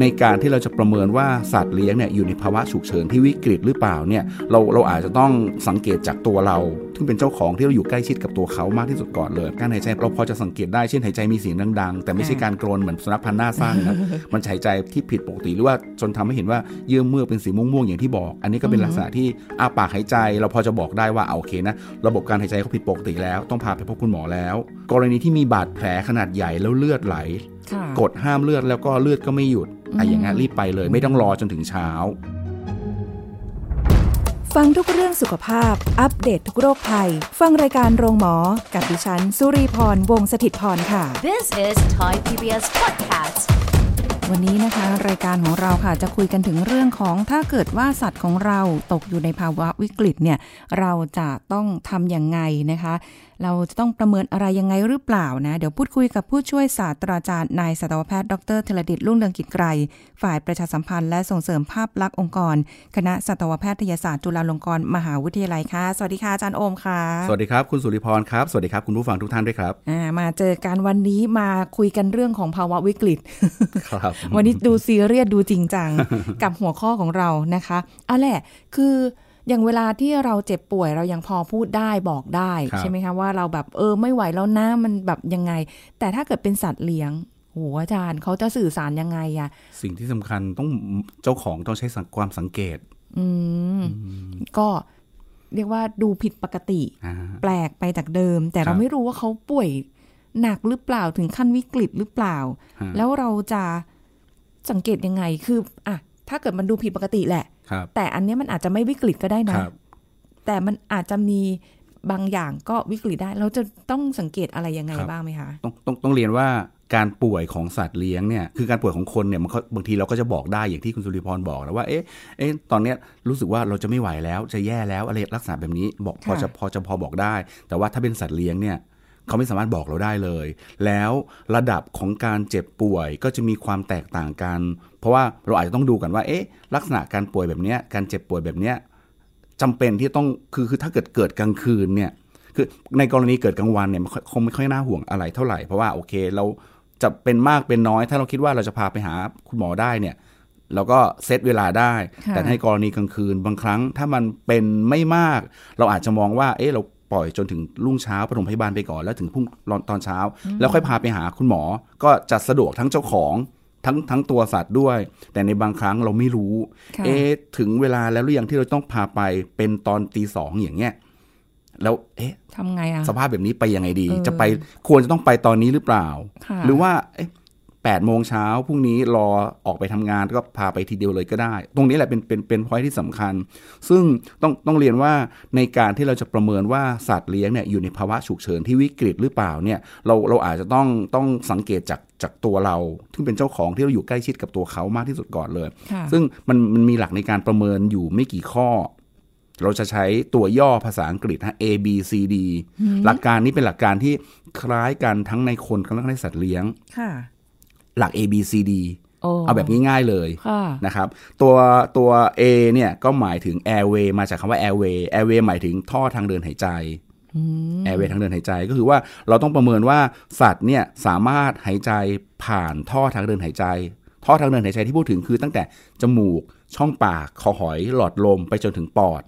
ในการที่เราจะประเมินว่าสัตว์เลี้ยงเนี่ยอยู่ในภาวะฉุกเฉินที่วิกฤตหรือเปล่าเนี่ยเราเราอาจจะต้องสังเกตจากตัวเราซึ่งเป็นเจ้าของที่เราอยู่ใกล้ชิดกับตัวเขามากที่สุดก่อนเลยการหายใจเราพอจะสังเกตได้เช่นหายใจมีเสียงดังๆ แต่ไม่ใช่การกรนเหมือนสุนัขพันธุ์หน้าสั้นนะมันหายใจที่ผิดปกติหรือว่าจนทำให้เห็นว่าเยื่อเมือกเป็นสีม่วงๆอย่างที่บอก อันนี้ก็เป็นลักษณะที่อ้าปากหายใจ เราพอจะบอกได้ว่าเอาโอเคนะระบบการหายใจเขาผิดปกติแล้ว ต้องพาไปพบคุณหมอแล้ว กรณีที่มีบาดแผลขนาดใหญ่แล้วเลือดไหลค่ะ กดห้ามเลือดแล้วก็เลือดก็ไม่หยุดไอ้อย่างงั้นรีบไปเลย ไม่ต้องรอจนถึงเช้า ฟังทุกเรื่องสุขภาพ อัปเดตททุกโรคภัย ฟังรายการโรงหมอ กับดิฉัน สุรีพร วงศิตพรค่ะ This is Thai PBS podcast. วันนี้นะคะ รายการของเราค่ะจะคุยกันถึงเรื่องของถ้าเกิดว่าสัตว์ของเราตกอยู่ในภาวะวิกฤตเนี่ย เราจะต้องทำอย่างไงนะคะ เราจะต้องประเมินอะไรยังไงหรือเปล่านะ เดี๋ยวพูดคุยกับผู้ช่วยศาสตราจารย์นายสัตวแพทย์ดรเทลดิตรุ่งเรืองกิจไกร ฝ่ายประชาสัมพันธ์และส่งเสริมภาพลักษณ์องค์กร คณะสัตวแพทยศาสตร์จุฬาลงกรณ์มหาวิทยาลัยค่ะ สวัสดีค่ะอาจารย์โอมค่ะ สวัสดีครับคุณสุริพรครับ สวัสดีครับคุณผู้ฟังทุกท่านด้วยครับอ่ามาเจอกันวันนี้มาคุยกันเรื่องของภาวะวิกฤตครับวันนี้ดูซีเรียสดูจริงจังกับหัวข้อของเรานะคะเอาแหละคือ อย่างเวลาที่เราเจ็บป่วยเรายังพอพูดได้บอกได้ครับใช่ไหมคะว่าเราแบบเออไม่ไหวแล้วนะมันแบบยังไง แต่ถ้าเกิดเป็นสัตว์เลี้ยงโหอาจารย์เขาจะสื่อสารยังไงอะสิ่งที่สำคัญต้องเจ้าของต้องใช้สังความสังเกต อืมก็เรียกว่าดูผิดปกติอ่าแปลกไปจากเดิม แต่ครัเราบไม่รู้ว่าเขาป่วยหนักหรือเปล่าถึงขั้นวิกฤตหรือเปล่าฮะแล้วเราจะสังเกตยังไงคืออะถ้าเกิดมันดูผิดปกติแหละครับ แต่อันเนี้ยมันอาจจะไม่วิกฤตก็ได้คนะรับแต่มันอาจจะมีบางอย่างก็วิกฤตได้ เราจะต้องสังเกตอะไรยังไงครับบ้างไหมคะ ต้องต้องต้องเรียนว่าการป่วยของสัตว์เลี้ยงเนี่ยคือการป่วยของคนเนี่ยมันก็บางทีเราก็จะบอกได้อย่างที่คุณสุริพรบอกนะว่าเอ๊ะเอ๊ะตอนเนี้ยรู้สึกว่าเราจะไม่ไหวแล้วจะแย่แล้วอะไรลักษณะแบบนี้บอกพอค่ะจะพอจะพอบอกได้ แต่ว่าถ้าเป็นสัตว์เลี้ยงเนี่ยเขาไม่สามารถบอกเราได้เลย แล้วระดับของการเจ็บป่วยก็จะมีความแตกต่างกัน เพราะว่าเราอาจจะต้องดูกันว่าเอ๊ะลักษณะการป่วยแบบเนี้ยการเจ็บป่วยแบบเนี้ยจำเป็นที่ต้องคือคือถ้าเกิดเกิดกลางคืนเนี่ยคือในกรณีเกิดกลางวันเนี่ยมันคงไม่ค่อยน่าห่วงอะไรเท่าไหร่เพราะว่าโอเคเราจะเป็นมากเป็นน้อย ถ้าเราคิดว่าเราจะพาไปหาคุณหมอได้เนี่ยเราก็เซตเวลาได้ค่ะแต่ในกรณีกลางคืนบางครั้งถ้ามันเป็นไม่มาก เราอาจจะมองว่าเอ๊ะเราปล่อยจนถึงรุ่งเช้าปฐมพยาบาลไปก่อนแล้วถึงพรุ่งตอนเช้า แล้วค่อยพาไปหาคุณหมอก็จะสะดวกทั้งเจ้าของ ทั้งทั้งตัวสัตว์ด้วย แต่ในบางครั้งเราไม่รู้ เอ๊ถึงเวลาแล้วหรือยังที่เราต้องพาไปเป็นตอนตีสองอย่างเงี้ยแล้วเอ๊ะทำไงอะสภาพแบบนี้ไปยังไงดี จะไปควรจะต้องไปตอนนี้หรือเปล่า หรือว่าเอ๊ะ 8โมงเช้าพรุ่งนี้รอออกไปทำงานก็พาไปทีเดียวเลยก็ได้ ตรงนี้แหละเป็นเป็นเป็นพอยที่สำคัญ ซึ่งต้องต้องเรียนว่าในการที่เราจะประเมินว่าสัตว์เลี้ยงเนี่ยอยู่ในภาวะฉุกเฉินที่วิกฤตหรือเปล่าเนี่ยเราเราอาจจะต้องต้องสังเกตจากจากตัวเราที่เป็นเจ้าของที่เราอยู่ใกล้ชิดกับตัวเขามากที่สุดก่อนเลย ซึ่งมันมันมีหลักในการประเมินอยู่ไม่กี่ข้อเราจะใช้ตัวย่อภาษาอังกฤษฮะ A B C D หลักการนี้เป็นหลักการที่คล้ายกันทั้งในคนและในสัตว์เลี้ยง หลัก A B C D โอ้เอาแบบง่ายๆเลยค่ะนะครับตัวตัว A เนี่ยก็หมายถึง airway มาจากคำว่า airway airway หมายถึงท่อทางเดินหายใจ airway ทางเดินหายใจก็คือว่าเราต้องประเมินว่าสัตว์เนี่ยสามารถหายใจผ่านท่อทางเดินหายใจ ท่อทางเดินหายใจที่พูดถึงคือตั้งแต่จมูกช่องปากคอหอยหลอดลมไปจนถึงปอด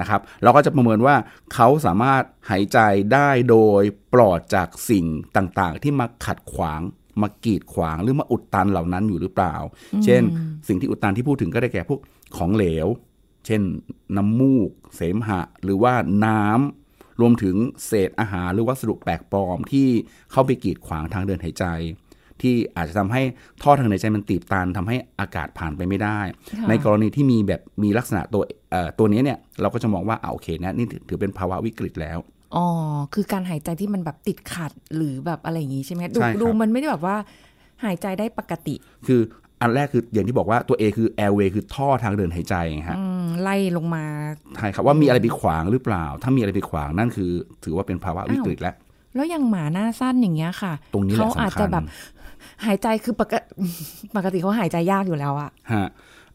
นะครับ เราก็จะประเมินว่าเขาสามารถหายใจได้โดยปลอดจากสิ่งต่างๆ ที่มาขัดขวาง มากีดขวางหรือมาอุดตันเหล่านั้นอยู่หรือเปล่า เช่น สิ่งที่อุดตันที่พูดถึงก็ได้แก่พวกของเหลว เช่นน้ำมูก เสมหะ หรือว่าน้ำรวมถึงเศษอาหารหรือวัสดุแปลกปลอมที่เข้าไปกีดขวางทางเดินหายใจ ที่อาจจะทำให้ท่อทางเดินหายใจมันตีบตันทำให้อากาศผ่านไปไม่ได้ค่ะในกรณีที่มีแบบมีลักษณะตัวเอ่อตัวนี้เนี่ยเราก็จะมองว่าอ่าโอเคนะนี่ถือถือเป็นภาวะวิกฤตแล้ว อ๋อ คือการหายใจที่มันแบบติดขัดหรือแบบอะไรอย่างงี้ใช่ไหมดูใช่ครับดูมันไม่ได้แบบว่าหายใจได้ปกติ คืออันแรกคืออย่างที่บอกว่าตัว A คือ airway คือท่อทางเดินหายใจไงฮะอืมไล่ลงมาใช่ครับว่ามีอะไรไปขวางหรือเปล่า ถ้ามีอะไรไปขวางนั่นคือ ถือว่าเป็นภาวะวิกฤตแล้ว แล้วอย่างหมาหน้าสั้นอย่างเงี้ยค่ะ ตรงนี้แหละเขาอาจสำคัจะญแบบหายใจคือปกติปกติเขาหายใจยากอยู่แล้วอะฮะ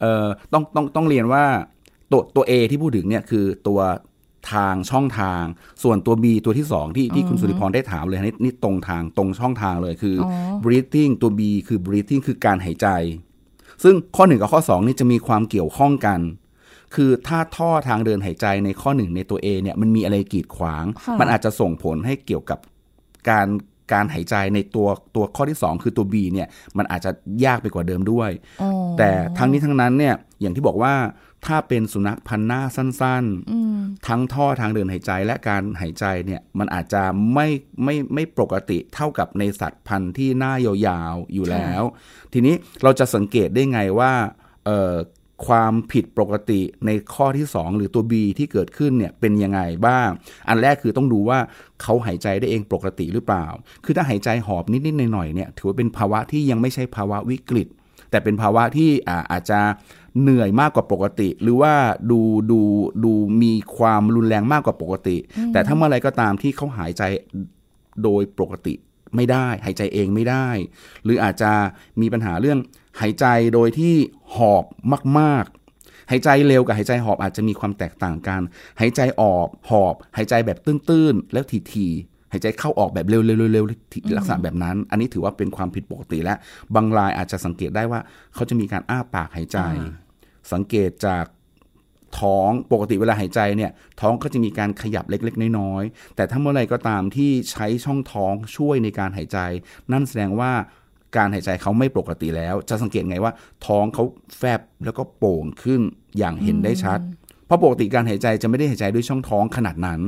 เอ่อต้องต้องต้องเรียนว่าตัวตัว A ที่พูดถึงเนี่ยคือตัว ทางช่องทาง ส่วนตัว B ตัวที่ 2 ที่ที่คุณสุริพรได้ถามเลยนี่นี่ตรงทางตรงช่องทางเลยคืออ breathing ตัว B คือ breathing คือการหายใจ ซึ่งข้อ 1 กับข้อ 2 นี่จะมีความเกี่ยวข้องกัน คือถ้าท่อทางเดินหายใจในข้อหนึ่งในตัว A เนี่ยมันมีอะไรกีดขวาง ค่ะ มันอาจจะส่งผลให้เกี่ยวกับการการหายใจในตัวตัวข้อที่ 2 คือตัว B เนี่ยมันอาจจะยากไปกว่าเดิมด้วย อ๋อ แต่ทั้งนี้ทั้งนั้นเนี่ยอย่างที่บอกว่า ถ้าเป็นสุนัขพันธุ์หน้าสั้นๆ ทั้งท่อทางเดินหายใจและการหายใจเนี่ยมันอาจจะไม่ไม่ไม่ปกติเท่ากับในสัตว์พันธุ์ที่หน้ายาวๆอยู่แล้ว ทีนี้เราจะสังเกตได้ไงว่าเอ่อความผิดปกติในข้อที่ 2 หรือตัว B ที่เกิดขึ้นเนี่ยเป็นยังไงบ้าง อันแรกคือต้องดูว่าเขาหายใจได้เองปกติหรือเปล่า คือถ้าหายใจหอบนิดๆหน่อยๆเนี่ยถือว่าเป็นภาวะที่ยังไม่ใช่ภาวะวิกฤต แต่เป็นภาวะที่อาอาจจะ เหนื่อยมากกว่าปกติ หรือว่าดูดูดูมีความรุนแรงมากกว่าปกติ แต่ถ้าเมื่อไรก็ตามที่เขาหายใจโดยปกติไม่ได้ หายใจเองไม่ได้ หรืออาจจะมีปัญหาเรื่องหายใจโดยที่หอบมาก ๆ หายใจเร็วกับหายใจหอบอาจจะมีความแตกต่างกัน หายใจออกหอบ หายใจแบบตื้นๆแล้วทีๆหายใจเข้าออกแบบเร็วๆเร็วๆลักษณะแบบนั้น อันนี้ถือว่าเป็นความผิดปกติและบางรายอาจจะสังเกตได้ว่าเขาจะมีการอ้าปากหายใจ สังเกตจากท้องปกติเวลาหายใจเนี่ยท้องก็จะมีการขยับเล็กๆ น้อยๆ แต่ถ้าเมื่อไรก็ตามที่ใช้ช่องท้องช่วยในการหายใจ นั่นแสดงว่าการหายใจเขาไม่ปกติแล้ว จะสังเกตไงว่า ท้องเขาแฟบแล้วก็โป่งขึ้นอย่างเห็นได้ชัด เพราะปกติการหายใจจะไม่ได้หายใจด้วยช่องท้องขนาดนั้น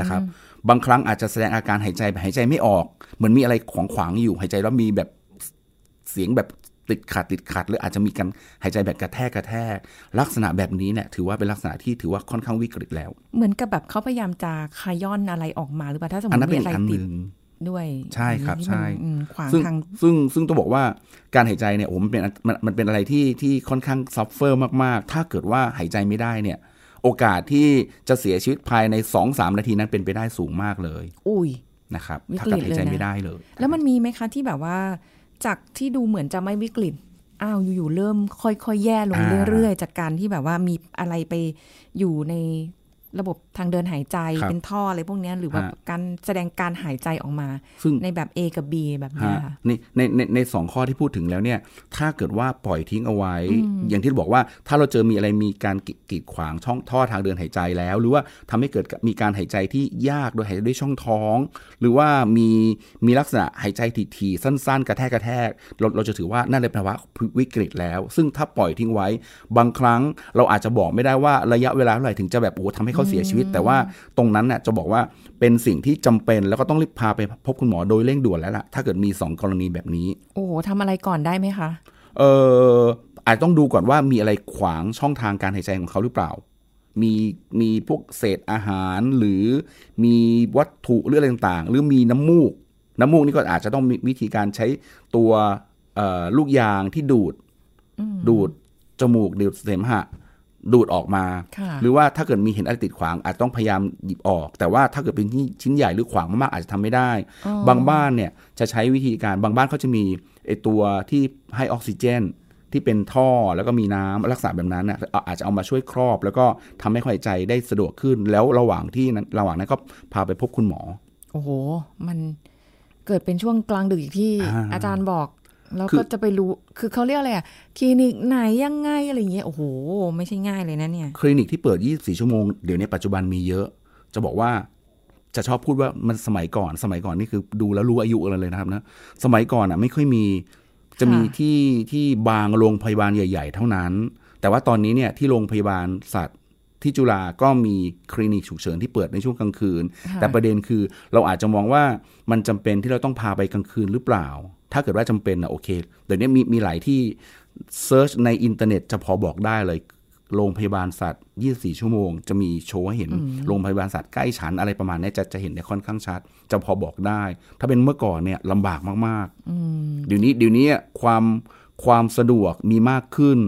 นะครับ บางครั้งอาจจะแสดงอาการหายใจแบบหายใจไม่ออก เหมือนมีอะไรขวางขวางๆอยู่หายใจแล้วมีแบบเสียงแบบ ติดขัดติดขัด หรืออาจจะมีการหายใจแบบกระแทกกระแทก ลักษณะแบบนี้เนี่ยถือว่าเป็นลักษณะที่ถือว่าค่อนข้างวิกฤตแล้ว เหมือนกับแบบเขาพยายามจะขย้อนอะไรออกมาหรือเปล่าถ้าสมมอันตินั้นเป็มีนอะไรอีกอันหติดนึ่งด้วยใช่ครับที่มันใช่อืมขวางซึ่งทางซึ่งซึ่งต้องบอกว่าการหายใจเนี่ยโอ้มันเป็นมันมันเป็นอะไรที่ที่ค่อนข้าง suffer มากๆ ถ้าเกิดว่าหายใจไม่ได้เนี่ยโอกาสที่จะเสียชีวิตภายใน2อสนาทีนั้นเป็นไปได้สูงมากเลย อุ้ยนะครับวิถ้ากฤเกิดตหายใจเลยนะไม่ได้เลย แล้วมันมีไหมคะที่แบบว่า จากที่ดูเหมือนจะไม่วิกฤตอ้าวอยู่ๆเริ่มค่อยๆแย่ลงอ่าเรื่อยๆ จากการที่แบบว่ามีอะไรไปอยู่ในระบบ ทางเดินหายใจครับเป็นท่ออะไรพวกเนี้ยหรือว่าฮะการแสดงการหายใจออกมาซึ่งในแบบ A กับ B แบบเนี้ยฮะค่ะในในในในสองข้อที่พูดถึงแล้วเนี่ย ถ้าเกิดว่าปล่อยทิ้งเอาไว้ อย่างที่บอกว่าถ้าเราเจอมีอะไรมีการกีดกีดขวางช่องท่อทางเดินหายใจแล้ว หรือว่าทำให้เกิดมีการหายใจที่ยากโดยหายใจด้วยช่องท้อง หรือว่ามีมีลักษณะหายใจถี่ๆสั้น ๆ กระแทกกระแทกเราเราจะถือว่านั่นเป็นภาวะวิกฤตแล้ว ซึ่งถ้าปล่อยทิ้งไว้ บางครั้งเราอาจจะบอกไม่ได้ว่าระยะเวลาเท่าไหร่ถึงจะแบบโอ้ทำให้เขาเสียชีวิตแต่ว่าตรงนั้นน่ะจะบอกว่าเป็นสิ่งที่จำเป็นแล้วก็ต้องรีบพาไปพบคุณหมอโดยเร่งด่วนแล้วล่ะ ถ้าเกิดมีสองกรณีแบบนี้ โอ้โหทำอะไรก่อนได้ไหมคะ เอออาจต้องดูก่อนว่ามีอะไรขวางช่องทางการหายใจของเขาหรือเปล่า มีมีพวกเศษอาหารหรือมีวัตถุหรืออะไรต่างๆ หรือมีน้ำมูก น้ำมูกนี่ก็อาจจะต้องมีวิธีการใช้ตัวเอ่อลูกยางที่ดูด ดูดจมูกดูดเสมหะ ดูดออกมาค่ะหรือว่าถ้าเกิดมีเห็นอะไรติดขวางอาจต้องพยายามหยิบออก แต่ว่าถ้าเกิดเป็นที่ชิ้นใหญ่หรือขวางมากๆอาจจะทำไม่ได้ บางบ้านเนี่ยจะใช้วิธีการบางบ้านเขาจะมีไอตัวที่ให้ออกซิเจนที่เป็นท่อแล้วก็มีน้ำลักษณะแบบนั้นน่ะอาอาจจะเอามาช่วยครอบ แล้วก็ทำให้เขาหายใจได้สะดวกขึ้น แล้วระหว่างที่นั้นระหว่างนั้นก็พาไปพบคุณหมอ โอ้โห มันเกิดเป็นช่วงกลางดึกที่อ่าอาจารย์บอก แล้วคือก็จะไปรู้ คือเขาเรียกอะไรอะคลินิกไหนยังไงอะไรอย่างเงี้ย โอ้โห ไม่ใช่ง่ายเลยนะเนี่ย คลินิกที่เปิด 24 ชั่วโมง เดี๋ยวนี้ปัจจุบันมีเยอะ จะบอกว่า จะชอบพูดว่ามันสมัยก่อน สมัยก่อนนี่คือดูแล้วรู้อายุอะไรเลยนะครับนะ สมัยก่อนอะไม่ค่อยมี จะมีค่ะที่ที่บางโรงพยาบาลใหญ่ ๆ เท่านั้น แต่ว่าตอนนี้เนี่ยที่โรงพยาบาลสัตว์ที่จุฬาก็มีคลินิกฉุกเฉินที่เปิดในช่วงกลางคืนค่ะแต่ประเด็นคือเราอาจจะมองว่ามันจำเป็นที่เราต้องพาไปกลางคืนหรือเปล่า ถ้าเกิดว่าจำเป็นนะโอเคเดี๋ยวนี้มีมีหลายที่ search ในอินเทอร์เน็ตจะพอบอกได้เลย โรงพยาบาลสัตว์ 24 ชั่วโมง จะมีโชว์ให้เห็น โรงพยาบาลสัตว์ใกล้ฉันอะไรประมาณเนี้ยจะจะเห็นได้ค่อนข้างชัด จะพอบอกได้ ถ้าเป็นเมื่อก่อนเนี่ยลำบากมากๆเดี๋ยวนี้เดี๋ยวนี้ความความสะดวกมีมากขึ้น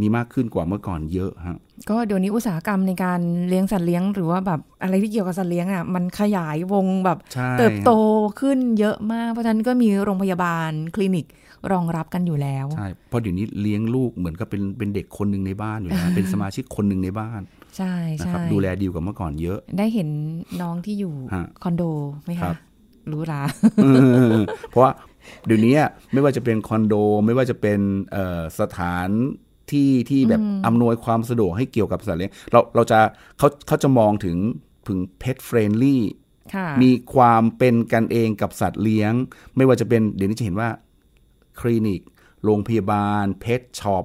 มีมากขึ้นกว่าเมื่อก่อนเยอะฮะ ก็เดี๋ยวนี้อุตสาหกรรมในการเลี้ยงสัตว์เลี้ยงหรือว่าแบบอะไรที่เกี่ยวกับสัตว์เลี้ยงอะมันขยายวงแบบใช่เติบโตขึ้นเยอะมาก เพราะฉะนั้นก็มีโรงพยาบาลคลินิกรองรับกันอยู่แล้วใช่เพราะเดี๋ยวนี้เลี้ยงลูกเหมือนกับเป็นเป็นเด็กคนหนึ่งในบ้านอยู่แล้วเป็นสมาชิกคนหนึ่งในบ้าน ใช่นะใช่ครับดูแลดีกว่าเมื่อก่อนเยอะ ได้เห็นน้องที่อยู่ฮะคอนโดไหมครัคะบรู้ราเออเพราะว่าเดี๋ยวนี้ไม่ว่าจะเป็นคอนโด ไม่ว่าจะเป็นเอ่อสถาน ที่ที่แบบอำนวยความสะดวกให้เกี่ยวกับสัตว์เลี้ยงเราเราจะเขาเขาจะมองถึงถึง pet friendly ค่ะมีความเป็นกันเองกับสัตว์เลี้ยง ไม่ว่าจะเป็นเดี๋ยวนี้จะเห็นว่าคลินิก โรงพยาบาล เพชช็อป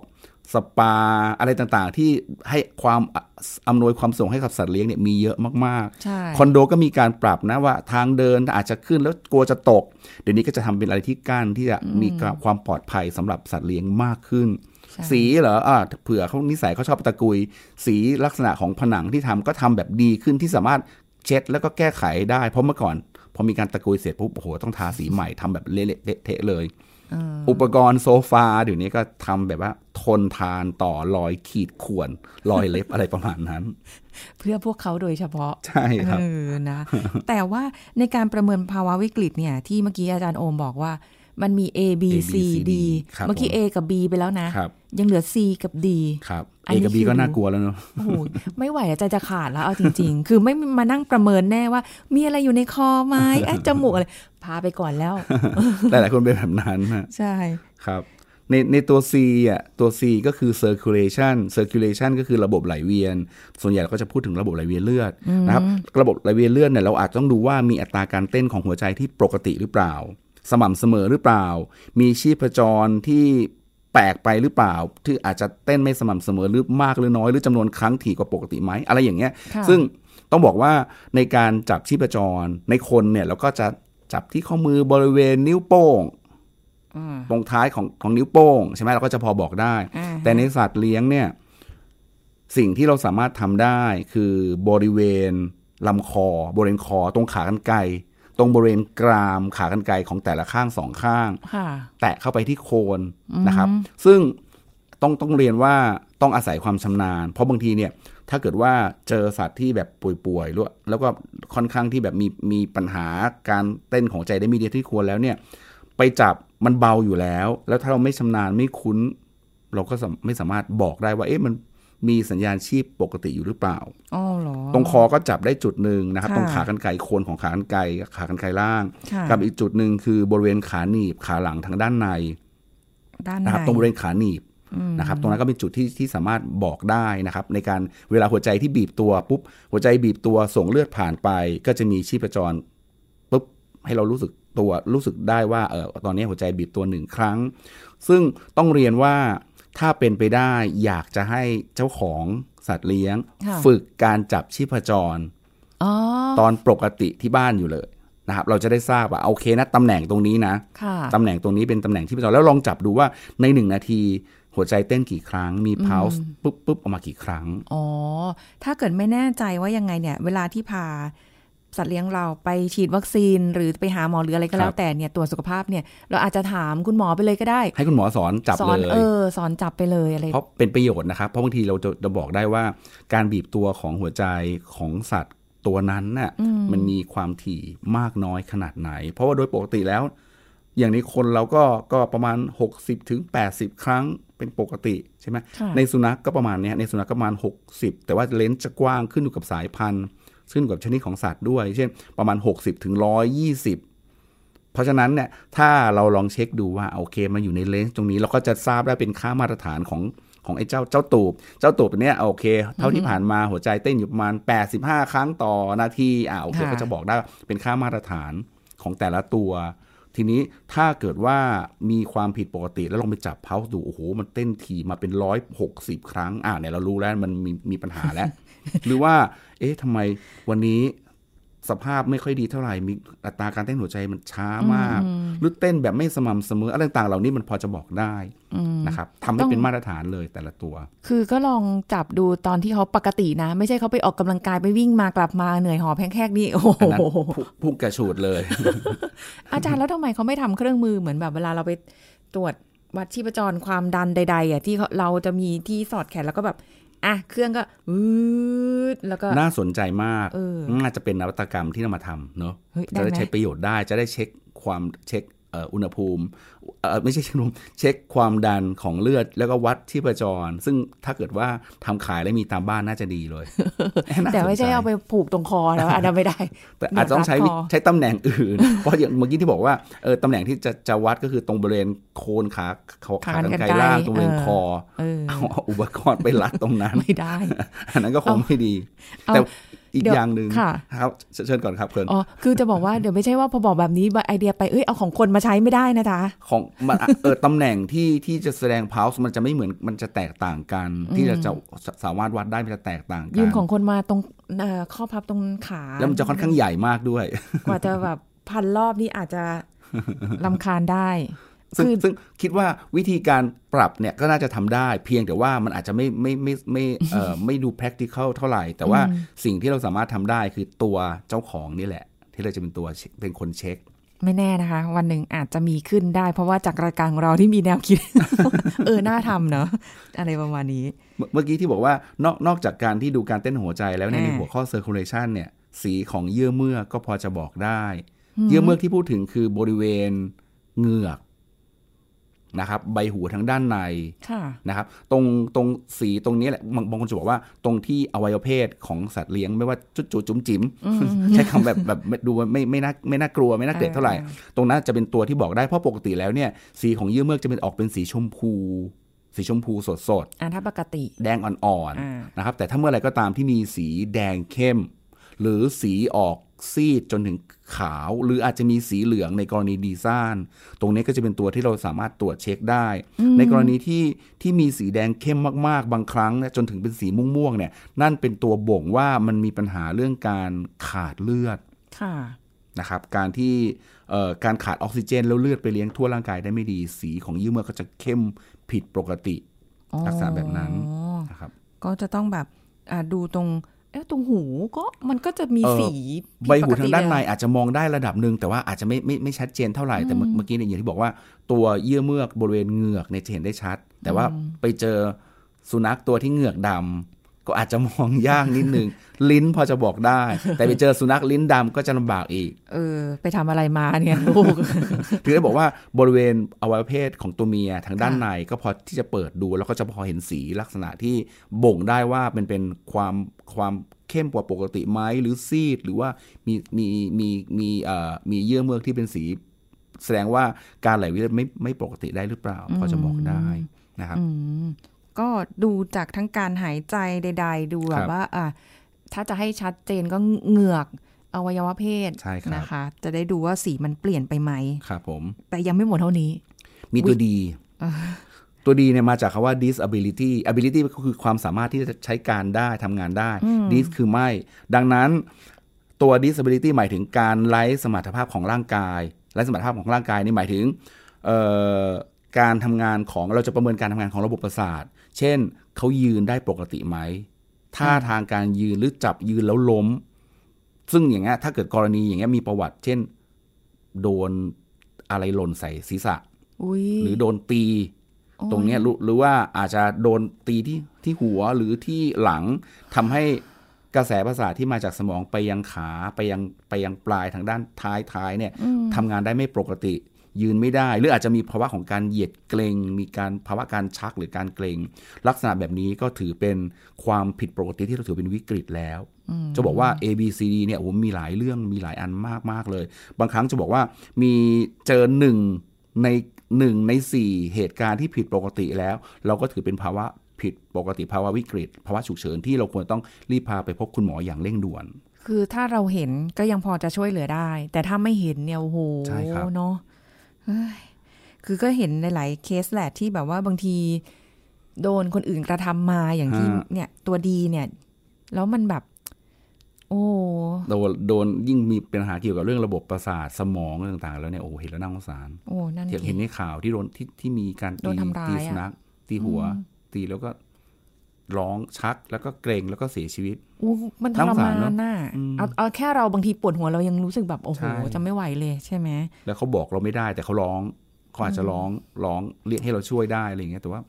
สปาอะไรต่างๆ ที่ให้ความอะอำนวยความสะดวกให้กับสัตว์เลี้ยงเนี่ยมีเยอะมากใช่ๆคอนโดก็มีการปรับนะว่าทางเดินอาจจะขึ้นแล้วกลัวจะตก เดี๋ยวนี้ก็จะทำเป็นอะไรที่กั้นที่จะมีความปลอดภัยสำหรับสัตว์เลี้ยงมากขึ้นใช่ สีเหรออ่าเผื่อเขานิสัยเขาชอบตะกุย สีลักษณะของผนังที่ทำก็ทำแบบดีขึ้นที่สามารถเช็ดแล้วก็แก้ไขได้ เพราะเมื่อก่อน พอมีการตะกุยเสร็จปุ๊บโอ้โหต้องทาสีใหม่ทำแบบเละๆเทะๆเลยอุปกรณ์โซฟาเดี๋ยวนี้ก็ทำแบบว่าทนทานต่อรอยขีดข่วนรอยเล็บอะไรประมาณนั้น เพื่อพวกเขาโดยเฉพาะ ใช่ครับเออนะ แต่ว่าในการประเมินภาวะวิกฤตเนี่ย ที่เมื่อกี้อาจารย์โอมบอกว่า มันมี A B A B C C D D ครับเมื่อกี้ผม A กับ B ไปแล้วนะครับยังเหลือ C กับ D ครับอันเอนี้กับบีคือก็น่ากลัวแล้วเนอะโอ้โหไม่ไหวอะใจจะขาดแล้วเอาจริง ๆ คือไม่มานั่งประเมินแน่ว่า มีอะไรอยู่ในคอไหมเอ๊ะจมูกอะไร พาไปก่อนแล้ว หลายๆคนเป็นแบบนั้นนะใช่ครับในในตัว C อะตัว C ก็คือ circulation circulation ก็คือระบบไหลเวียน ส่วนใหญ่เราก็จะพูดถึงระบบไหลเวียนเลือดนะครับ ระบบไหลเวียนเลือดเนี่ยเราอาจต้องดูว่ามีอัตราการเต้นของหัวใจที่ปกติหรือเปล่า สม่ำเสมอหรือเปล่า มีชีพจรที่แปลกไปหรือเปล่า ที่อาจจะเต้นไม่สม่ำเสมอหรือมากหรือน้อยหรือจำนวนครั้งถี่กว่าปกติไหมอะไรอย่างเงี้ยค่ะซึ่งต้องบอกว่าในการจับชีพจรในคนเนี่ยเราก็จะจับที่ข้อมือบริเวณนิ้วโป้งอืมตรงท้ายของของนิ้วโป้งใช่ไหมเราก็จะพอบอกได้อ่าฮะแต่ในสัตว์เลี้ยงเนี่ย สิ่งที่เราสามารถทำได้คือบริเวณลำคอบริเวณคอตรงขากรรไกร ตรงบริเวณกรามขากรรไกรของแต่ละข้างสองข้างค่ะแตะเข้าไปที่โคนนะครับ ซึ่งต้องต้องเรียนว่าต้องอาศัยความชำนาญ เพราะบางทีเนี่ยถ้าเกิดว่าเจอสัตว์ที่แบบป่วยๆหรือว่าแล้วก็ค่อนข้างที่แบบมีมีปัญหาการเต้นของใจได้มีเดียที่ควรแล้วเนี่ย ไปจับมันเบาอยู่แล้ว แล้วถ้าเราไม่ชำนาญไม่คุ้น เราก็สามไม่สามารถบอกได้ว่า เอ๊ะมัน มีสัญญาณชีพปกติอยู่หรือเปล่าอ๋อเหรอตรงคอก็จับได้จุดหนึ่งนะครับค่ะตรงขากรรไกรโคนของขากรรไกรขากรรไกรล่างค่ะกับอีกจุดหนึ่งคือบริเวณขาหนีบขาหลังทางด้านในด้านในนะครับตรงบริเวณขาหนีบนะครับตรงนั้นก็เป็นจุดที่ที่สามารถบอกได้นะครับ ในการเวลาหัวใจที่บีบตัวปุ๊บหัวใจบีบตัวส่งเลือดผ่านไป ก็จะมีชีพจรปุ๊บให้เรารู้สึกตัวรู้สึกได้ว่าเออตอนนี้หัวใจบีบตัวหนึ่งครั้ง ซึ่งต้องเรียนว่า ถ้าเป็นไปได้อยากจะให้เจ้าของสัตว์เลี้ยง ค่ะฝึกการจับชีพจร อ๋อตอนปกติที่บ้านอยู่เลยนะครับเราจะได้ทราบว่าโอเคนะตำแหน่งตรงนี้นะ ค่ะ ตำแหน่งตรงนี้เป็นตำแหน่งที่ประจรแล้วลองจับดูว่าในหนึ่งนาที หัวใจเต้นกี่ครั้ง มีพาวส์ปุ๊บปุ๊บออกมากี่ครั้ง อ๋อ ถ้าเกิดไม่แน่ใจว่ายังไงเนี่ย เวลาที่พา สัตว์เลี้ยงเราไปฉีดวัคซีน หรือไปหาหมอหรืออะไรก็แล้ครัวบแต่เนี่ยตัวจสุขภาพเนี่ยเราอาจจะถามคุณหมอไปเลยก็ได้ ให้คุณหมอสอนจับสอเลนยเออสอนจับไปเลยอะไรเพราะเป็นประโยชน์นะครับเพราะบางทีเราจะจะบอกได้ว่า การบีบตัวของหัวใจของสัตว์ตัวนั้นน่ะมันมีความถี่มากน้อยขนาดไหน เพราะว่าโดยปกติแล้ว อย่างในคนเราก็ก็ประมาณ 60ถึง80 ครั้งเป็นปกติใช่ไหมค่ะในสุนัขกก็ประมาณเนี้ยในสุนัขก็ประมาณ 60 แต่ว่าเลนส์จะกว้างขึ้นอยู่กับสายพันธุ์ ขึ้นอยู่กับชนิดของสัตว์ด้วย เช่นประมาณ 60ถึง120 เพราะฉะนั้นเนี่ยถ้าเราลองเช็คดูว่าโอเคมันอยู่ในเลนส์ตรงนี้เราก็จะทราบได้เป็นค่ามาตรฐานของของไอ้เจ้าเจ้าตูบ เจ้าตูบตัวเนี้ยโอเค เท่าที่ผ่านมาหัวใจเต้นอยู่ประมาณ 85 ครั้งต่อนาทีอ่าโอเคค่ะก็จะบอกได้เป็นค่ามาตรฐานของแต่ละตัว ทีนี้ถ้าเกิดว่ามีความผิดปกติแล้วลองไปจับเพาส์ดูโอ้โห มันเต้นถี่มาเป็นร้อยหกสิบครั้ง อ่าเนี่ยเรารู้แล้วมันมีมีปัญหาแล้ว หรือว่า เอ๊ะทำไมวันนี้สภาพไม่ค่อยดีเท่าไหร่ มีอัตราการเต้นหัวใจมันช้ามาก หรือเต้นแบบไม่สม่ำเสมออะไรต่างๆเหล่านี้มันพอจะบอกได้นะครับทำให้เป็นมาตรฐานเลยแต่ละตัว คือก็ลองจับดูตอนที่เขาปกตินะ ไม่ใช่เขาไปออกกำลังกายไปวิ่งมากลับมาเหนื่อยหอบแห้งๆนี่ โอ้โหอันนั้นพุ่งพุ่งกระฉูดเลย อาจารย์แล้วทำไมเขาไม่ทำเครื่องมือเหมือนแบบเวลาเราไปตรวจวัดชีพจรความดันใด ๆอะที่เขาเราจะมีที่สอดแขนแล้วก็แบบ อะเครื่องก็วืดแล้วก็น่าสนใจมากเออน่าจะเป็นนวัตกรรมที่นำมาทำเนอะเฮ้ยได้จะได้ไหมใช้ประโยชน์ได้จะได้เช็คความเช็คเออ่ออุณหภูมิเอ่อไม่ใช่เช็คอุณหภูมิเช็คความดันของเลือดแล้วก็วัดที่ประจร ซึ่งถ้าเกิดว่าทำขายแล้วมีตามบ้านน่าจะดีเลยน่าแต่ไม่ใช่สนจเอาไปผูกตรงคอแล้วอันนั้นไม่ได้ แต่อาจจะต้องใช้วิรัดคอใช้ตำแหน่งอื่น เพราะอย่างเมื่อกี้ที่บอกว่าเออตำแหน่งที่จะจะวัดก็คือตรงบริเวณโคนขาขาขาขากรรกรรไกรไกรล่างตรงบริเวณเออคอเออเอาเอาอุปกรณ์ไปรัดตรงนั้นไม่ได้ อันนั้นก็คงไม่ดีเอาแต่ อีกเดี๋ยวอย่างหนึ่งค่ะครับเชิญก่อนครับเพิ่นอ๋อคือจะบอกว่าเดี๋ยวไม่ใช่ว่าพอบอกแบบนี้ไอเดียไปเอ้ยเอาของคนมาใช้ไม่ได้นะจ๊ะของมันเออตำแหน่งที่ที่จะแสดงพาวส์มันจะไม่เหมือนมันจะแตกต่างกัน ที่จะจะสามารถวัดได้มันจะแตกต่างกัยืมของคนมาตรงเอ่อข้อพับตรงขาแล้วมันจะค่อนข้างใหญ่มากด้วย กว่าจะแบบพันรอบนี่อาจจะลำคาญได้ ซึ่งคือซึ่งคิดว่าวิธีการปรับเนี่ยก็น่าจะทำได้ เพียงแต่ว่ามันอาจจะไม่ไม่ไม่ไม่เอ่อไม่ดู practical เท่าไหร่ แต่ว่าสิ่งที่เราสามารถทำได้คือตัวเจ้าของนี่แหละ ที่เราจะเป็นตัวเช็คเป็นคนเช็คไม่แน่นะคะ วันหนึ่งอาจจะมีขึ้นได้ เพราะว่าจากรายการของเราที่มีแนวคิด เออ น่าทำเนาะอะไรประมาณนี้ เมื่อเมื่อกี้ที่บอกว่านอกนอกจากการที่ดูการเต้นหัวใจแล้วเนี่ยอ่าในหัวข้อ circulation เนี่ย สีของเยื่อเมือกก็พอจะบอกได้ เยื่อเมือกที่พูดถึงคือบริเวณเหงือก นะครับใบหูทางด้านในค่ะนะครับตรงตรงสีตรงนี้แหละบางบางคนจะบอกว่าตรงที่อวัยวะเพศของสัตว์เลี้ยงไม่ว่าจุดจุจุ๋มจิ๋มใช้คำแบบแบบดูไม่ไม่น่าไม่น่ากลัวไม่น่าเกลียดเท่าไหร่อ่าตรงนั้นจะเป็นตัวที่บอกได้เพราะปกติแล้วเนี่ยสีของเยื่อเมือกจะเป็นออกเป็นสีชมพูสีชมพูสดสดๆอ่าถ้าปกติ แดงอ่อนอ่าๆนะครับแต่ถ้าเมื่อไหรก็ตามที่มีสีแดงเข้ม หรือสีออก ซีดจนถึงขาว หรืออาจจะมีสีเหลืองในกรณีดีซ่าน ตรงนี้ก็จะเป็นตัวที่เราสามารถตรวจเช็คได้ ในกรณีที่ที่มีสีแดงเข้มมากๆ บางครั้งเนี่ยจนถึงเป็นสีม่วงๆเนี่ย นั่นเป็นตัวบ่งว่ามันมีปัญหาเรื่องการขาดเลือดค่ะนะครับ การที่เอ่อการขาดออกซิเจนแล้วเลือดไปเลี้ยงทั่วร่างกายได้ไม่ดี สีของเยื่อเมือกก็จะเข้มผิดปกติอ๋อลักษณะแบบนั้นนะครับ ก็จะต้องแบบอ่าดูตรง เอ๊ะตรงหูก็มันก็จะมีเอ่อสีผิใบหูปกทาติงด้านในเลยอาจจะมองได้ระดับหนึ่งแต่ว่าอาจจะไม่ไม่ไม่ชัดเจนเท่าไหร่แต่เมื่อเมื่อกี้เนี่ยอย่างที่บอกว่า ตัวเยื่อเมือกบริเวณเหงือกเนี่ยจะเห็นได้ชัด แต่ว่าไปเจอสุนัขตัวที่เหงือกดำ ก็อาจจะมองยากนิดนึง ลิ้นพอจะบอกได้ แต่ไปเจอสุนัขลิ้นดำก็จะลำบากอีก เออ ไปทำอะไรมาเนี่ยลูกถึงได้บอกว่าบริเวณอวัยวะเพศของตัวเมียทางด้านค่ะในก็พอที่จะเปิดดูแล้วก็จะพอเห็นสีลักษณะที่บ่งได้ว่าเป็นเป็นความความเข้มกว่าปกติไหมหรือซีด หรือว่ามีมีมีมีเอ่อมีเยื่อเมือกที่เป็นสี แสดงว่าการไหลเวียนไม่ไม่ปกติได้หรือเปล่า พอจะบอกได้นะครับอืม ก็ดูจากทั้งการหายใจใด ๆ ดูแบครับบว่าอะถ้าจะให้ชัดเจนก็เหงือกอวัยวะเพศใช่ครับนะคะ จะได้ดูว่าสีมันเปลี่ยนไปไหมครับผม แต่ยังไม่หมดเท่านี้ มีตัวดี ตัวดีเนี่ยมาจากคำว่า disability ability ก็คือความสามารถที่จะใช้การได้ทำงานได้ dis คือไม่ ดังนั้นตัว disability หมายถึงการไร้สมรรถภาพของร่างกายไร้สมรรถภาพของร่างกายนี่หมายถึงเอ่อการทำงานของเราจะประเมินการทำงานของระบบประสาท เช่นเขายืนได้ปกติไหมท่าทางการยืนหรือจับยืนแล้วล้ม ซึ่งอย่างเงี้ยถ้าเกิดกรณีอย่างเงี้ยมีประวัติ เช่น โดนอะไรหล่นใส่ศีรษะอุ้ยหรือโดนตี ตรงเนี้ยหรือหรือว่าอาจจะโดนตีที่ที่หัวหรือที่หลังทำให้กระแสประสาทที่มาจากสมองไปยังขาไปยังไปยังปลายทางด้านท้ายท้ายเนี่ยทำงานได้ไม่ปกติ ยืนไม่ได้ หรืออาจจะมีภาวะของการเหยียดเกรงมีการภาวะการชักหรือการเกรงลักษณะแบบนี้ก็ถือเป็นความผิดปกติที่เราถือเป็นวิกฤตแล้ว จะบอกว่า A B C D เนี่ยโอ้โหมีหลายเรื่องมีหลายอันมากมากๆเลย บางครั้งจะบอกว่ามีเจอหนึ่งในหนึ่งในสี่เหตุการณ์ที่ผิดปกติแล้ว เราก็ถือเป็นภาวะผิดปกติภาวะวิกฤตภาวะฉุกเฉินที่เราควรต้องรีบพาไปพบคุณหมออย่างเร่งด่วน คือถ้าเราเห็นก็ยังพอจะช่วยเหลือได้ แต่ถ้าไม่เห็นเนี่ยโอ้โหใช่ครับเนาะเฮ้ย คือก็เห็นในหลายเคสแหละที่แบบว่าบางที โดนคนอื่นกระทำมาอย่างที่เนี่ย ตัวดีเนี่ย แล้วมันแบบ โอ้โดนโดนยิ่งมีปัญหาเกี่ยวกับเรื่องระบบประสาทสมองอะไรต่าง ๆ แล้วเนี่ยโอ้โหเห็นแล้วน่าสงสารโอ้นั่นเห็นสิเห็นในข่าวที่โดนที่ที่มีการโดตีนทำร้ายตีอะสุนัขตีหัว ตีแล้วก็ ร้องชักแล้วก็เกรงแล้วก็เสียชีวิตอู้มันทรน่าสงสามารนเนอะน่ะอืมเอาเอาแค่เราบางทีปวดหัวเรายังรู้สึกแบบโอ้โหใช่จะไม่ไหวเลยใช่ไหมแล้วเขาบอกเราไม่ได้แต่เขาร้องเขาอาจจะร้องร้องเรียกให้เราช่วยได้อะไรอย่างเงี้ยแต่ว่า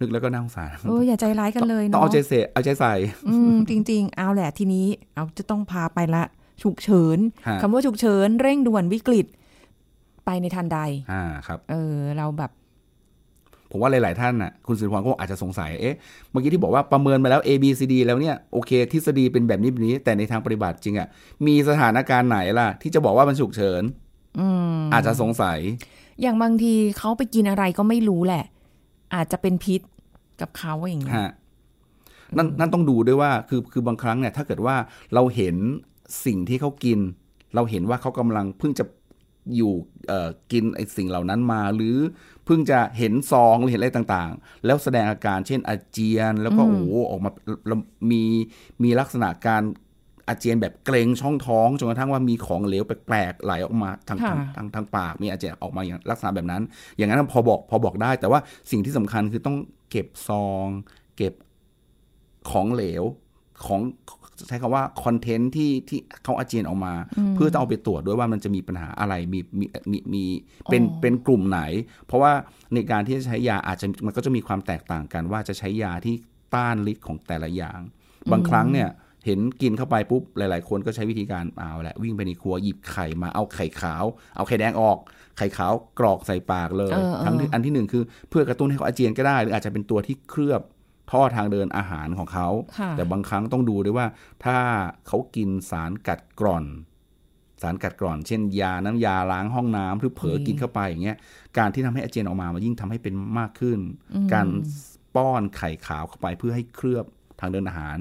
นึกแล้วก็น่าสงสารเอออย่าใจร้ายกันเลยต้องเนาะเอาใจเสเอาใจใส่อืมจริง ๆ เอาแหละทีนี้ เอาจะต้องพาไปละฉุกเฉินฮะคำว่าฉุกเฉินเร่งด่วนวิกฤต ไปในทันใดอ่าครับ เออ เราแบบ ผมว่าหลาย ๆ ท่านน่ะคุณสิริพรก็อาจจะสงสัยเอ๊ะเมื่อกี้ที่บอกว่าประเมินมาแล้ว A B C D แล้วเนี่ยโอเค ทฤษฎีเป็นแบบนี้แบบนี้ แต่ในทางปฏิบัติจริงอะ่ะมีสถานการณ์ไหนล่ะ ที่จะบอกว่ามันฉุกเฉินอืมอาจจะสงสัย อย่างบางทีเขาไปกินอะไรก็ไม่รู้แหละ อาจจะเป็นพิษกับเขาอย่างเงี้ยฮะนั่นนั่นต้องดูด้วยว่าคือคือบางครั้งเนี่ยถ้าเกิดว่าเราเห็นสิ่งที่เขากิน เราเห็นว่าเขากำลังเพิ่งจะ อยู่เอ่อกินไอ้สิ่งเหล่านั้นมา หรือเพิ่งจะเห็นซองหรือเห็นอะไรต่างๆ แล้วแสดงอาการเช่นอาเจียน แล้วก็โอ้โหออกมาแล้วมีมีลักษณะการอาเจียนแบบเกรงช่องท้องจนกระทั่งว่ามีของเหลวแปลกๆไหลออกมาทางทางทางทางปาก มีอาเจียนออกมาอย่างลักษณะแบบนั้น อย่างนั้นพอบอกพอบอกได้ แต่ว่าสิ่งที่สำคัญคือต้องเก็บซอง เก็บของเหลวของ ใช้คำว่าคอนเทนต์ที่ที่เขาอาเจียนออกมา เพื่อจะเอาไปตรวจด้วยว่ามันจะมีปัญหาอะไรมีมีมีมีเป็นเป็นกลุ่มไหน เพราะว่าในการที่จะใช้ยาอาจจะมันก็จะมีความแตกต่างกัน ว่าจะใช้ยาที่ต้านฤทธิ์ของแต่ละอย่าง บางครั้งเนี่ยเห็นกินเข้าไปปุ๊บ หลาย ๆ คนก็ใช้วิธีการเอาแหละ วิ่งไปในครัวหยิบไข่มาเอาไข่ขาว เอาไข่แดงออก ไข่ขาวกรอกใส่ปากเลยเออเออทั้งที่อันที่หนึ่งคือเพื่อกระตุ้นให้เขาอาเจียนก็ได้ หรืออาจจะเป็นตัวที่เคลือบ ท่อทางเดินอาหารของเขาค่ะแต่บางครั้งต้องดูด้วยว่า ถ้าเขากินสารกัดกร่อน สารกัดกร่อน เช่น ยาน้ำยาล้างห้องน้ำหรือเผลอกินเข้าไปอย่างเงี้ยการที่ทำให้อาเจียนออกมามันยิ่งทำให้เป็นมากขึ้น การป้อนไข่ขาวเข้าไปเพื่อให้เคลือบทางเดินอาหาร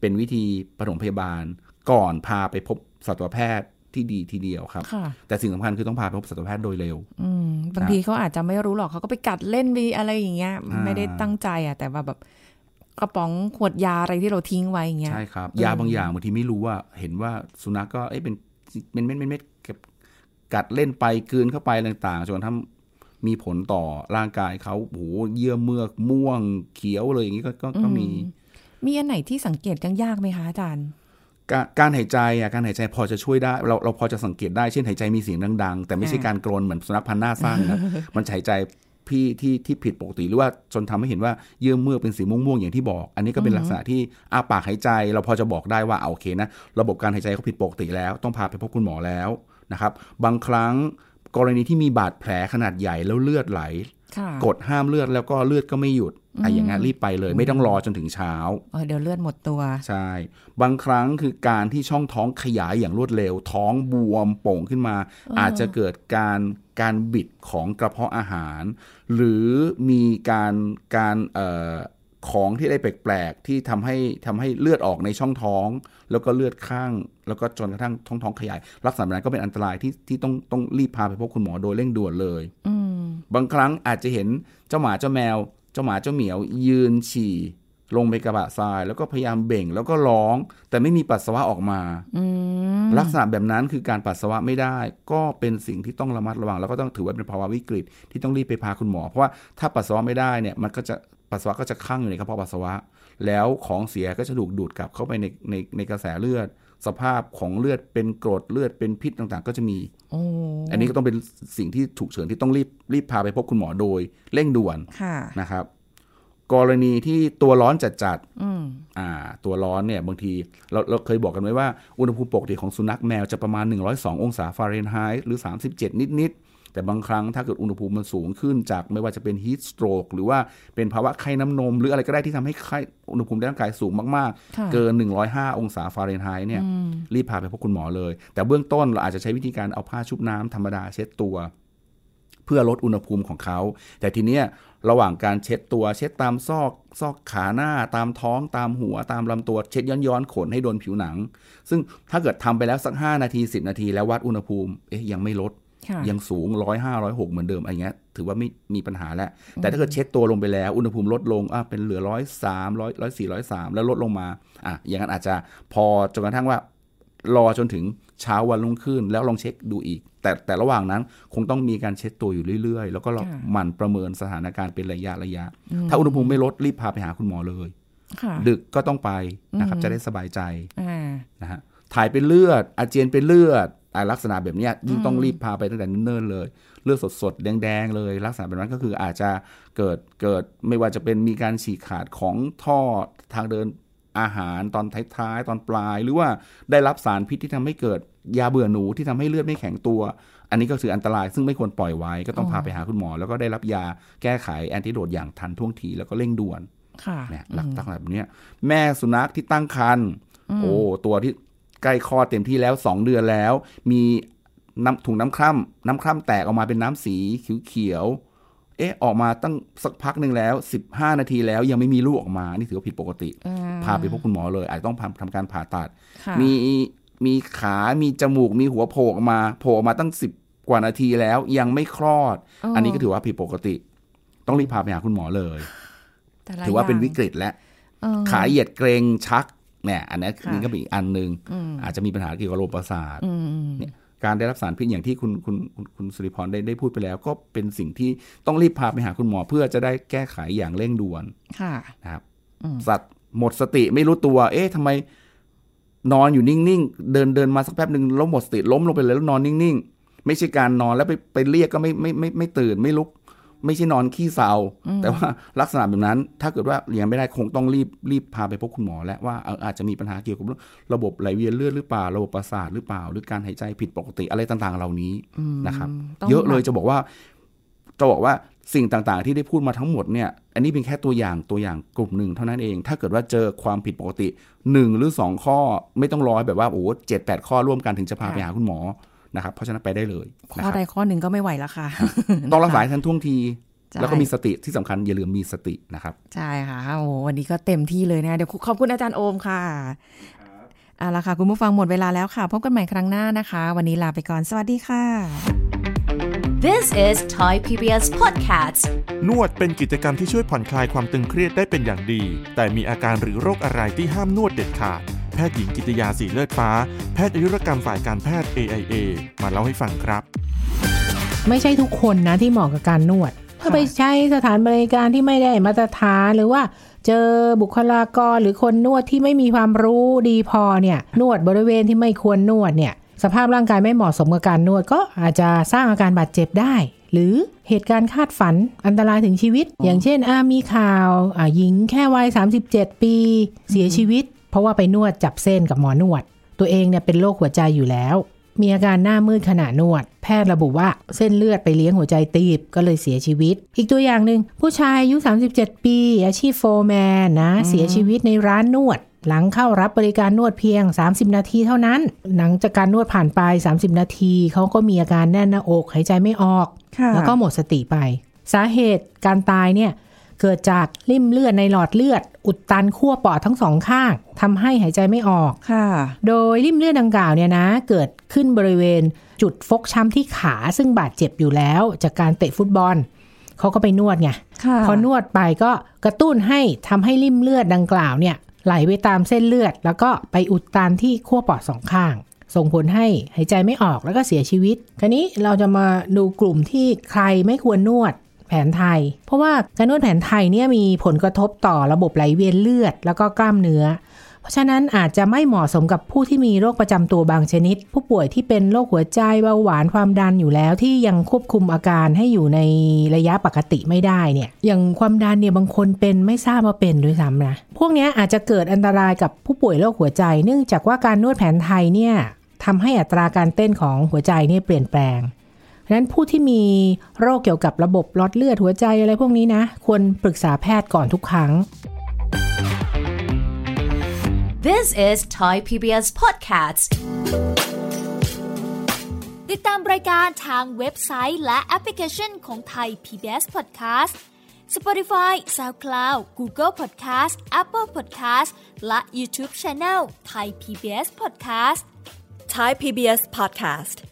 เป็นวิธีปฐมพยาบาล ก่อนพาไปพบสัตวแพทย์ที่ดีทีเดียวครับค่ะแต่สิ่งสำคัญคือต้องพาไปพบสัตวแพทย์โดยเร็วอืมบางทีเขาอาจจะไม่รู้หรอกเขาก็ไปกัดเล่นไปอะไรอย่างเงี้ยอ่าไม่ได้ตั้งใจอะแต่ว่าแบบ กระป๋องขวดยาอะไรที่เราทิ้งไว้อย่างเงี้ยใช่ครับ ยาบางอย่างบางทีไม่รู้ว่า เห็นว่าสุนัขก็เอ้ยเป็นเป็นเม็ดเม็ดเม็ดเก็บกัดเล่นไปกลืนเข้าไปอะไรต่างๆจนทำมีผลต่อร่างกายเขาโอ้โหเยื่อเมือกม่วงเขียวเลยอย่างนี้ก็ก็ก็มี มีอันไหนที่สังเกตยังยากไหมคะอาจารย์การการหายใจอะการหายใจพอจะช่วยได้ เราเราพอจะสังเกตได้เช่นหายใจมีเสียงดัง ๆ แต่ไม่ใช่อ่าการกรนเหมือนสุนัขพันธุ์หน้าสั้นนะมันหายใจ พี่ที่ที่ผิดปกติหรือว่าจนทำให้เห็นว่าเยื่อเมือกเป็นสีม่วงๆอย่างที่บอก อันนี้ก็เป็นลักษณะที่อาปากหายใจ เราพอจะบอกได้ว่าเอาโอเคนะระบบการหายใจเขาผิดปกติแล้ว ต้องพาไปพบคุณหมอแล้วนะครับบางครั้งกรณีที่มีบาดแผลขนาดใหญ่แล้วเลือดไหลค่ะกดห้ามเลือดแล้วก็เลือดก็ไม่หยุด ไอ้อย่างงั้นรีบไปเลยไม่ต้องรอจนถึงเช้าเออเดี๋ยวเลือดหมดตัว ใช่ บางครั้งคือการที่ช่องท้องขยายอย่างรวดเร็ว ท้องบวมโป่งขึ้นมา อาจจะเกิดการการบิดของกระเพาะอาหาร หรือมีการการเอ่อของที่ได้แปลกๆที่ทำให้ทำให้เลือดออกในช่องท้อง แล้วก็เลือดข้าง แล้วก็จนกระทั่งท้องท้องขยายลักษณะแบบนั้นก็เป็นอันตรายที่ที่ต้องต้องรีบพาไปพบคุณหมอโดยเร่งด่วนเลยอืมบางครั้งอาจจะเห็นเจ้าหมาเจ้าแมว เจ้าหมาเจ้าเหมียวยืนฉี่ลงไปกระบะทราย แล้วก็พยายามเบ่งแล้วก็ร้อง แต่ไม่มีปัสสาวะออกมาอืมลักษณะแบบนั้นคือการปัสสาวะไม่ได้ ก็เป็นสิ่งที่ต้องระมัดระวัง แล้วก็ต้องถือว่าเป็นภาวะวิกฤต ที่ต้องรีบไปพาคุณหมอ เพราะว่าถ้าปัสสาวะไม่ได้เนี่ยมันก็จะปัสสาวะก็จะคั่งอยู่ในกระเพาะปัสสาวะ แล้วของเสียก็จะถูกดูดกลับเข้าไปในในในกระแสเลือด สภาพของเลือดเป็นกรดเลือดเป็นพิษต่างๆ ก็จะมีโอ้อันนี้ก็ต้องเป็นสิ่งที่ฉุกเฉินที่ต้องรีบรีบพาไปพบคุณหมอโดยเร่งด่วนค่ะนะครับ กรณีที่ตัวร้อนจัดๆอืมอ่า ตัวร้อนเนี่ยบางทีเราเราเคยบอกกันไว้ว่า อุณหภูมิปกติของสุนัขแมวจะประมาณ 102 องศาฟาเรนไฮต์หรือ 37 นิดๆ แต่บางครั้งถ้าเกิดอุณหภูมิมันสูงขึ้นจากไม่ว่าจะเป็น heat stroke หรือว่าเป็นภาวะไข้น้ำนม หรืออะไรก็ได้ที่ทำให้ไข้อุณหภูมิในร่างกายสูงมากค่ะๆเกิน 105 องศาฟาเรนไฮต์เนี่ยรีบพาไปพบคุณหมอเลย แต่เบื้องต้นเราอาจจะใช้วิธีการเอาผ้าชุบน้ำธรรมดาเช็ดตัว เพื่อลดอุณหภูมิของเขา แต่ทีเนี้ยระหว่างการเช็ดตัวเช็ดตามซอกซอกขาหน้าตามท้องตามหัวตามลำตัวเช็ดย้อนย้อนๆขนให้โดนผิวหนัง ซึ่งถ้าเกิดทำไปแล้วสัก 5 นาที 10 นาทีแล้ววัดอุณหภูมิเอ๊ะยังไม่ลดค่ะ ยังสูงร้อยห้าร้อยหกเหมือนเดิมอะไรเงี้ย ถือว่าไม่มีปัญหาแล้ว แต่ถ้าเกิดเช็ดตัวลงไปแล้ว อุณหภูมิลดลงอะเป็นเหลือร้อยสามร้อยร้อยสี่ร้อยสามแล้วลดลงมาอะอย่างนั้นอาจจะพอจนกระทั่งว่ารอจนถึงเช้าวันรุ่งขึ้นแล้วลองเช็คดูอีก แต่แต่ระหว่างนั้นคงต้องมีการเช็ดตัวอยู่เรื่อยๆ แล้วก็เราค่ะหมั่นประเมินสถานการณ์เป็นระยะระยะ ถ้าอุณหภูมิไม่ลดรีบพาไปหาคุณหมอเลยค่ะดึกก็ต้องไปนะครับจะได้สบายใจอ่านะฮะถ่ายเป็นเลือด อาเจียนเป็นเลือดอะ ลักษณะแบบเนี้ยยิ่งต้องรีบพาไปตั้งแต่เนิ่นๆเลย เลือดสดๆ แดงๆ เลย ลักษณะแบบนั้นก็คืออาจจะเกิดเกิดไม่ว่าจะเป็นมีการฉีกขาดของท่อทางเดินอาหารตอนท้ายๆ ตอนปลาย หรือว่าได้รับสารพิษที่ทำให้เกิดยาเบื่อหนูที่ทำให้เลือดไม่แข็งตัว อันนี้ก็คืออันตราย ซึ่งไม่ควรปล่อยไว้ก็ต้องพาไปหาคุณหมอ แล้วก็ได้รับยาแก้ไขแอนติโดดอย่างทันท่วงทีแล้วก็เร่งด่วนค่ะเนี่ยหลักตั้งแบบเนี้ยแม่สุนัขที่ตั้งครรภ์โอ้ตัวที่ ใกล้คลอดเต็มที่แล้วสองเดือนแล้ว มีน้ำถุงน้ำคร่ำน้ำคร่ำแตกออกมาเป็นน้ำสีเขียวๆเอ๊ะออกมาตั้งสักพักหนึ่งแล้วสิบห้านาทีแล้วยังไม่มีลูกออกมานี่ถือว่าผิดปกติ พาไปพบคุณหมอเลย อาจจะต้องทำการผ่าตัดค่ะมีมีขามีจมูกมีหัวโผล่ออกมาโผล่ออกมาตั้งสิบกว่านาทีแล้วยังไม่คลอดอ๋ออัอันนี้ก็ถือว่าผิดปกติ ต้องรีบพาไปหาคุณหมอเลยแต่ละถือว่าเป็นย่งวิกฤตแล้วเออขาเหยียดเกรงชัก เนี่ยอันนี้ค่ะนี่ก็เป็นอีกอันหนึ่งอาจจะมีปัญหาเกี่ยวกับระบบประสาทอืมเนี่ยการได้รับสารพิษอย่างที่คุณคุณคุณคุณสุริพรได้ได้พูดไปแล้ว ก็เป็นสิ่งที่ต้องรีบพาไปหาคุณหมอเพื่อจะได้แก้ไขอย่างเร่งด่วนค่ะนะครับอืมสัตว์หมดสติไม่รู้ตัว เอ๊ะทำไมนอนอยู่นิ่งๆ เดินเดินมาสักแป๊บหนึ่งล้มหมดสติล้มลงไปเลยแล้วนอนนิ่งๆ ไม่ใช่การนอนแล้วไปไปเรียกก็ไม่ไม่ไม่ไม่ตื่นไม่ลุก ไม่ใช่นอนขี้เศร้าแต่ว่าลักษณะแบบนั้น ถ้าเกิดว่าเลี้ยงไม่ได้คงต้องรีบรีบพาไปพบคุณหมอ แล้วว่าเอ่ออาจจะมีปัญหาเกี่ยวกับระบบไหลเวียนเลือดหรือเปล่า ระบบประสาทหรือเปล่า หรือการหายใจผิดปกติอะไรต่างๆ เหล่านี้นะครับต้องเยอะเลยจะบอกว่า จะบอกว่าสิ่งต่างๆ ที่ได้พูดมาทั้งหมดเนี่ย อันนี้เป็นแค่ตัวอย่างตัวอย่างกลุ่มหนึ่งเท่านั้นเอง ถ้าเกิดว่าเจอความผิดปกติหนึ่งหรือสองข้อไม่ต้องรอให้แบบว่าโอ้เจ็ดแปดข้อร่วมกันถึงจะพาไปหาคุณหมอ นะครับเพราะฉะนั้นไปได้เลยข้นะอครับใดข้อหนึ่งก็ไม่ไหวแล้วค่ะ ต้องรักษาให้ทันท่วงทีใช่แล้วก็มีสติที่สำคัญอย่าลืมมีสตินะครับ ใช่ค่ะโอ้โหวันนี้ก็เต็มที่เลยนะเดี๋ยวขอบคุณอาจารย์โอมค่ะเอาละค่ะคุณผู้ฟังหมดเวลาแล้วค่ะ พบกันใหม่ครั้งหน้านะคะ วันนี้ลาไปก่อนสวัสดีค่ะ This is Thai PBS Podcast นวดเป็นกิจกรรมที่ช่วยผ่อนคลายความตึงเครียดได้เป็นอย่างดี แต่มีอาการหรือโรคอะไรที่ห้ามนวดเด็ดขาดแพ ทย์หญิงกิตยาสีเลือดฟ้า แพทย์อายุรกรรมฝ่ายการแพทย์ AIA มาเล่าให้ฟังครับ ไม่ใช่ทุกคนนะที่เหมาะกับการนวด ถ้าไปใช้สถานบริการที่ไม่ได้มาตรฐานหรือว่าเจอบุคลากรหรือคนนวดที่ไม่มีความรู้ดีพอเนี่ย นวดบริเวณที่ไม่ควรนวดเนี่ย สภาพร่างกายไม่เหมาะสมกับการนวดก็อาจจะสร้างอาการบาดเจ็บได้ หรือเหตุการณ์คาดฝันอันตรายถึงชีวิต อย่างเช่นอามีข่าวหญิงแค่วัย 37 ปี เสียชีวิต เพราะว่าไปนวดจับเส้นกับหมอนวด ตัวเองเนี่ยเป็นโรคหัวใจอยู่แล้ว มีอาการหน้ามืดขณะนวด แพทย์ระบุว่าเส้นเลือดไปเลี้ยงหัวใจตีบก็เลยเสียชีวิต อีกตัวอย่างหนึ่งผู้ชายอายุ 37 ปี อาชีพโฟร์แมนนะเสียชีวิตในร้านนวดหลังเข้ารับบริการนวดเพียง 30 นาทีเท่านั้น หลังจากการนวดผ่านไป 30 นาที เขาก็มีอาการแน่นหน้าอกหายใจไม่ออกค่ะแล้วก็หมดสติไป สาเหตุการตายเนี่ย เกิดจากริ่มเลือดในหลอดเลือด อุดตันขั้วปอดทั้งสองข้างทำให้หายใจไม่ออกค่ะ โดยริ่มเลือดดังกล่าวเนี่ยนะ เกิดขึ้นบริเวณจุดฟกช้ำที่ขาซึ่งบาดเจ็บอยู่แล้ว จากการเตะฟุตบอลเขาก็ไปนวดไงค่ะพอนวดไปก็กระตุ้นให้ทำให้ริ่มเลือดดังกล่าวเนี่ยไหลไปตามเส้นเลือด แล้วก็ไปอุดตันที่ขั้วปอดสองข้าง ส่งผลให้หายใจไม่ออกแล้วก็เสียชีวิต คราวนี้เราจะมาดูกลุ่มที่ใครไม่ควรนวดแผนไทย เพราะว่าการนวดแผนไทยเนี่ยมีผลกระทบต่อระบบไหลเวียนเลือด แล้วก็กล้ามเนื้อ เพราะฉะนั้นอาจจะไม่เหมาะสมกับผู้ที่มีโรคประจำตัวบางชนิด ผู้ป่วยที่เป็นโรคหัวใจเบาหวานความดันอยู่แล้วที่ยังควบคุมอาการให้อยู่ในระยะปกติไม่ได้เนี่ยอย่างความดันเนี่ยบางคนเป็นไม่ทราบว่าเป็นด้วยซ้ำนะพวกนี้อาจจะเกิดอันตรายกับผู้ป่วยโรคหัวใจ เนื่องจากว่าการนวดแผนไทยเนี่ยทำให้อัตราการเต้นของหัวใจเนี่ยเปลี่ยนแปลง นั้นผู้ที่มีโรคเกี่ยวกับระบบหลอดเลือดหัวใจอะไรพวกนี้นะ ควรปรึกษาแพทย์ก่อนทุกครั้ง This is Thai PBS Podcast ติดตามรายการทางเว็บไซต์และแอปพลิเคชันของไทย PBS Podcast Spotify SoundCloud Google Podcast Apple Podcast และ YouTube Channel Thai PBS Podcast Thai PBS podcast.